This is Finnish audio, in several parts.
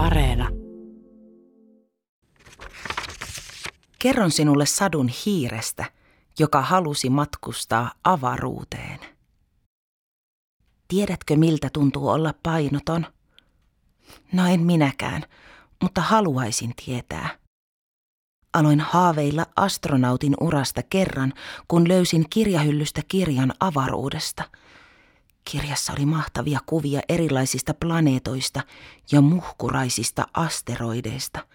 Areena. Kerron sinulle sadun hiirestä, joka halusi matkustaa avaruuteen. Tiedätkö, miltä tuntuu olla painoton? No en minäkään, mutta haluaisin tietää. Aloin haaveilla astronautin urasta kerran, kun löysin kirjahyllystä kirjan avaruudesta. Kirjassa oli mahtavia kuvia erilaisista planeetoista ja muhkuraisista asteroideista.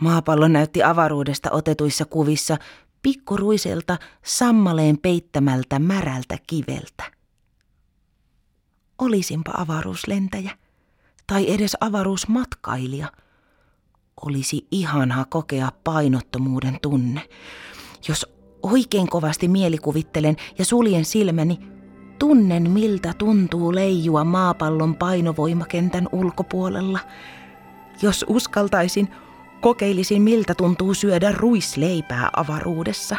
Maapallo näytti avaruudesta otetuissa kuvissa pikkuruiselta sammaleen peittämältä märältä kiveltä. Olisinpa avaruuslentäjä tai edes avaruusmatkailija – olisi ihanaa kokea painottomuuden tunne. Jos oikein kovasti mielikuvittelen ja suljen silmäni, tunnen miltä tuntuu leijua maapallon painovoimakentän ulkopuolella. Jos uskaltaisin, kokeilisin miltä tuntuu syödä ruisleipää avaruudessa.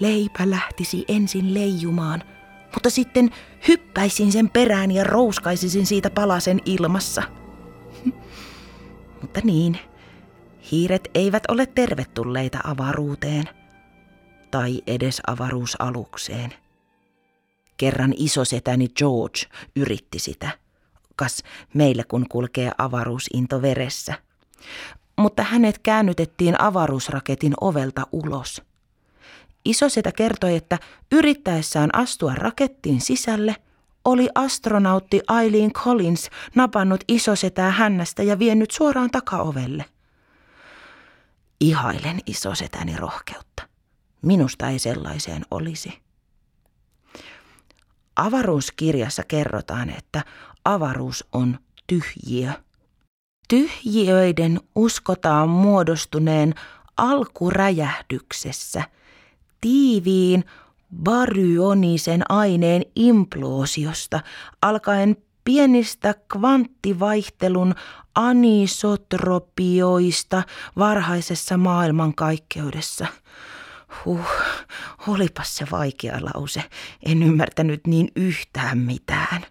Leipä lähtisi ensin leijumaan, mutta sitten hyppäisin sen perään ja rouskaisisin siitä palasen ilmassa – mutta niin, hiiret eivät ole tervetulleita avaruuteen tai edes avaruusalukseen. Kerran isosetäni George yritti sitä. Kas meille kun kulkee avaruusinto veressä. Mutta hänet käännytettiin avaruusraketin ovelta ulos. Isosetä kertoi, että yrittäessään astua rakettiin sisälle – oli astronautti Eileen Collins napannut isosetää hännästä ja vienyt suoraan takaovelle. Ihailen isosetäni rohkeutta. Minusta ei sellaiseen olisi. Avaruuskirjassa kerrotaan, että avaruus on tyhjiö. Tyhjiöiden uskotaan muodostuneen alkuräjähdyksessä, tiiviin baryonisen aineen imploosiosta, alkaen pienistä kvanttivaihtelun anisotropioista varhaisessa maailmankaikkeudessa. Huh, olipas se vaikea lause. En ymmärtänyt niin yhtään mitään.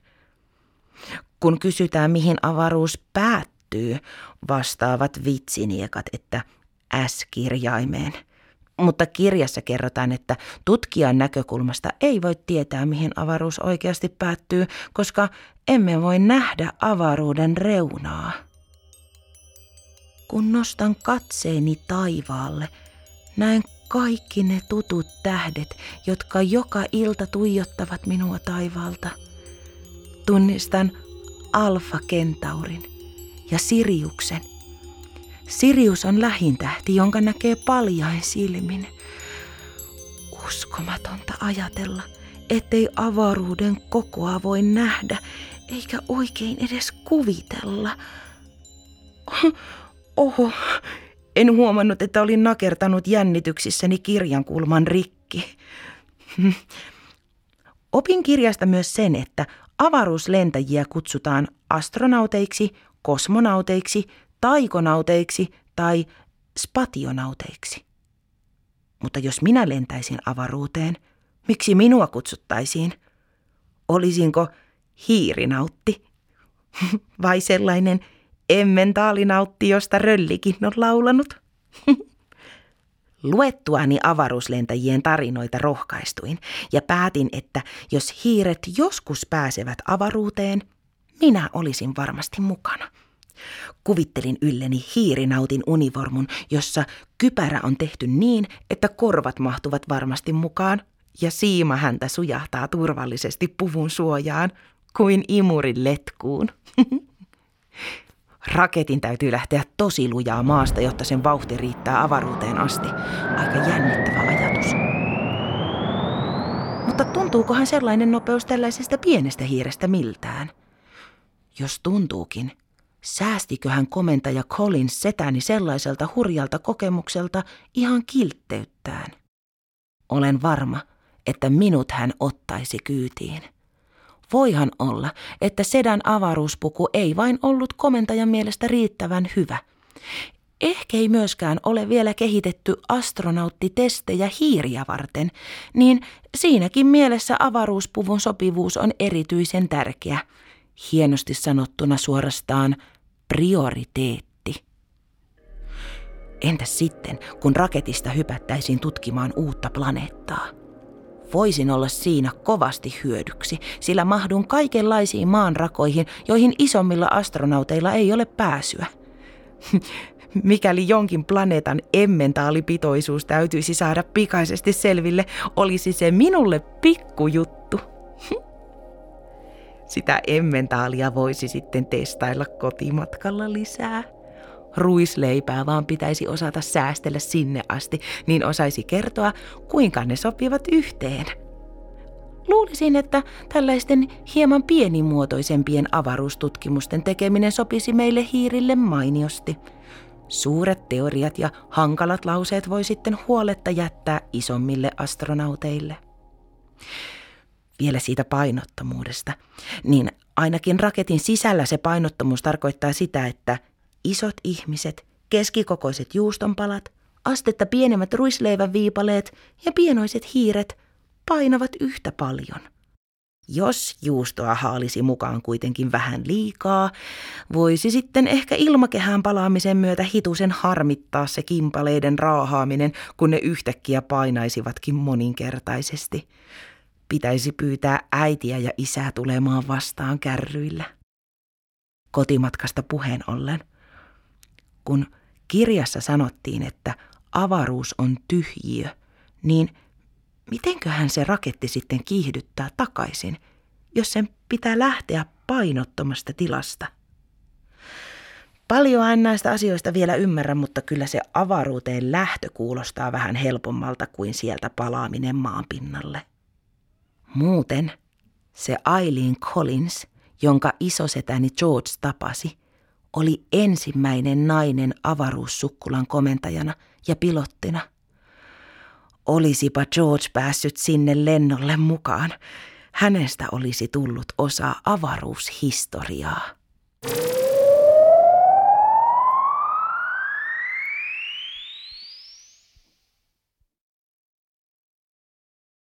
Kun kysytään, mihin avaruus päättyy, vastaavat vitsiniekat, että S-kirjaimeen – mutta kirjassa kerrotaan, että tutkijan näkökulmasta ei voi tietää, mihin avaruus oikeasti päättyy, koska emme voi nähdä avaruuden reunaa. Kun nostan katseeni taivaalle, näen kaikki ne tutut tähdet, jotka joka ilta tuijottavat minua taivaalta. Tunnistan Alfa Kentaurin ja Siriuksen Sirius on lähintähti, jonka näkee paljain silmin. Uskomatonta ajatella, ettei avaruuden kokoa voi nähdä, eikä oikein edes kuvitella. Oho, en huomannut, että olin nakertanut jännityksissäni kirjankulman rikki. Opin kirjasta myös sen, että avaruuslentäjiä kutsutaan astronauteiksi, kosmonauteiksi taikonauteiksi tai spationauteiksi. Mutta jos minä lentäisin avaruuteen, miksi minua kutsuttaisiin? Olisinko hiirinautti vai sellainen emmentaalinautti, josta röllikin on laulanut? Luettuani avaruuslentäjien tarinoita rohkaistuin ja päätin, että jos hiiret joskus pääsevät avaruuteen, minä olisin varmasti mukana. Kuvittelin ylleni hiirinautin univormun, jossa kypärä on tehty niin, että korvat mahtuvat varmasti mukaan ja siima häntä sujahtaa turvallisesti puvun suojaan kuin imurin letkuun. Raketin täytyy lähteä tosi lujaa maasta, jotta sen vauhti riittää avaruuteen asti. Aika jännittävä ajatus. Mutta tuntuukohan sellainen nopeus tällaisesta pienestä hiirestä miltään? Jos tuntuukin, Säästiköhän komentaja Collins setäni sellaiselta hurjalta kokemukselta ihan kiltteyttään? Olen varma, että minut hän ottaisi kyytiin. Voihan olla, että sedän avaruuspuku ei vain ollut komentajan mielestä riittävän hyvä. Ehkä ei myöskään ole vielä kehitetty astronauttitestejä hiiriä varten, niin siinäkin mielessä avaruuspuvun sopivuus on erityisen tärkeä. Hienosti sanottuna suorastaan prioriteetti. Entäs sitten, kun raketista hypättäisiin tutkimaan uutta planeettaa? Voisin olla siinä kovasti hyödyksi, sillä mahdun kaikenlaisiin maanrakoihin, joihin isommilla astronauteilla ei ole pääsyä. Mikäli jonkin planeetan emmentaalipitoisuus täytyisi saada pikaisesti selville, olisi se minulle pikkujuttu. Sitä emmentaalia voisi sitten testailla kotimatkalla lisää. Ruisleipää vaan pitäisi osata säästellä sinne asti, niin osaisi kertoa, kuinka ne sopivat yhteen. Luulisin, että tällaisten hieman pienimuotoisempien avaruustutkimusten tekeminen sopisi meille hiirille mainiosti. Suuret teoriat ja hankalat lauseet voi sitten huoletta jättää isommille astronauteille. Vielä siitä painottomuudesta. Niin ainakin raketin sisällä se painottomuus tarkoittaa sitä, että isot ihmiset, keskikokoiset juustonpalat, astetta pienemmät ruisleivän viipaleet ja pienoiset hiiret painavat yhtä paljon. Jos juustoa haalisi mukaan kuitenkin vähän liikaa, voisi sitten ehkä ilmakehään palaamisen myötä hitusen harmittaa se kimpaleiden raahaaminen, kun ne yhtäkkiä painaisivatkin moninkertaisesti. Pitäisi pyytää äitiä ja isää tulemaan vastaan kärryillä. Kotimatkasta puheen ollen. Kun kirjassa sanottiin, että avaruus on tyhjiö, niin – mitenköhän se raketti sitten kiihdyttää takaisin, jos sen pitää lähteä painottomasta tilasta? Paljon en näistä asioista vielä ymmärrä, mutta kyllä se avaruuteen lähtö kuulostaa vähän helpommalta kuin sieltä palaaminen maanpinnalle. Muuten se Eileen Collins, jonka isosetäni George tapasi, oli ensimmäinen nainen avaruussukkulan komentajana ja pilottina – Olisipa George päässyt sinne lennolle mukaan. Hänestä olisi tullut osa avaruushistoriaa.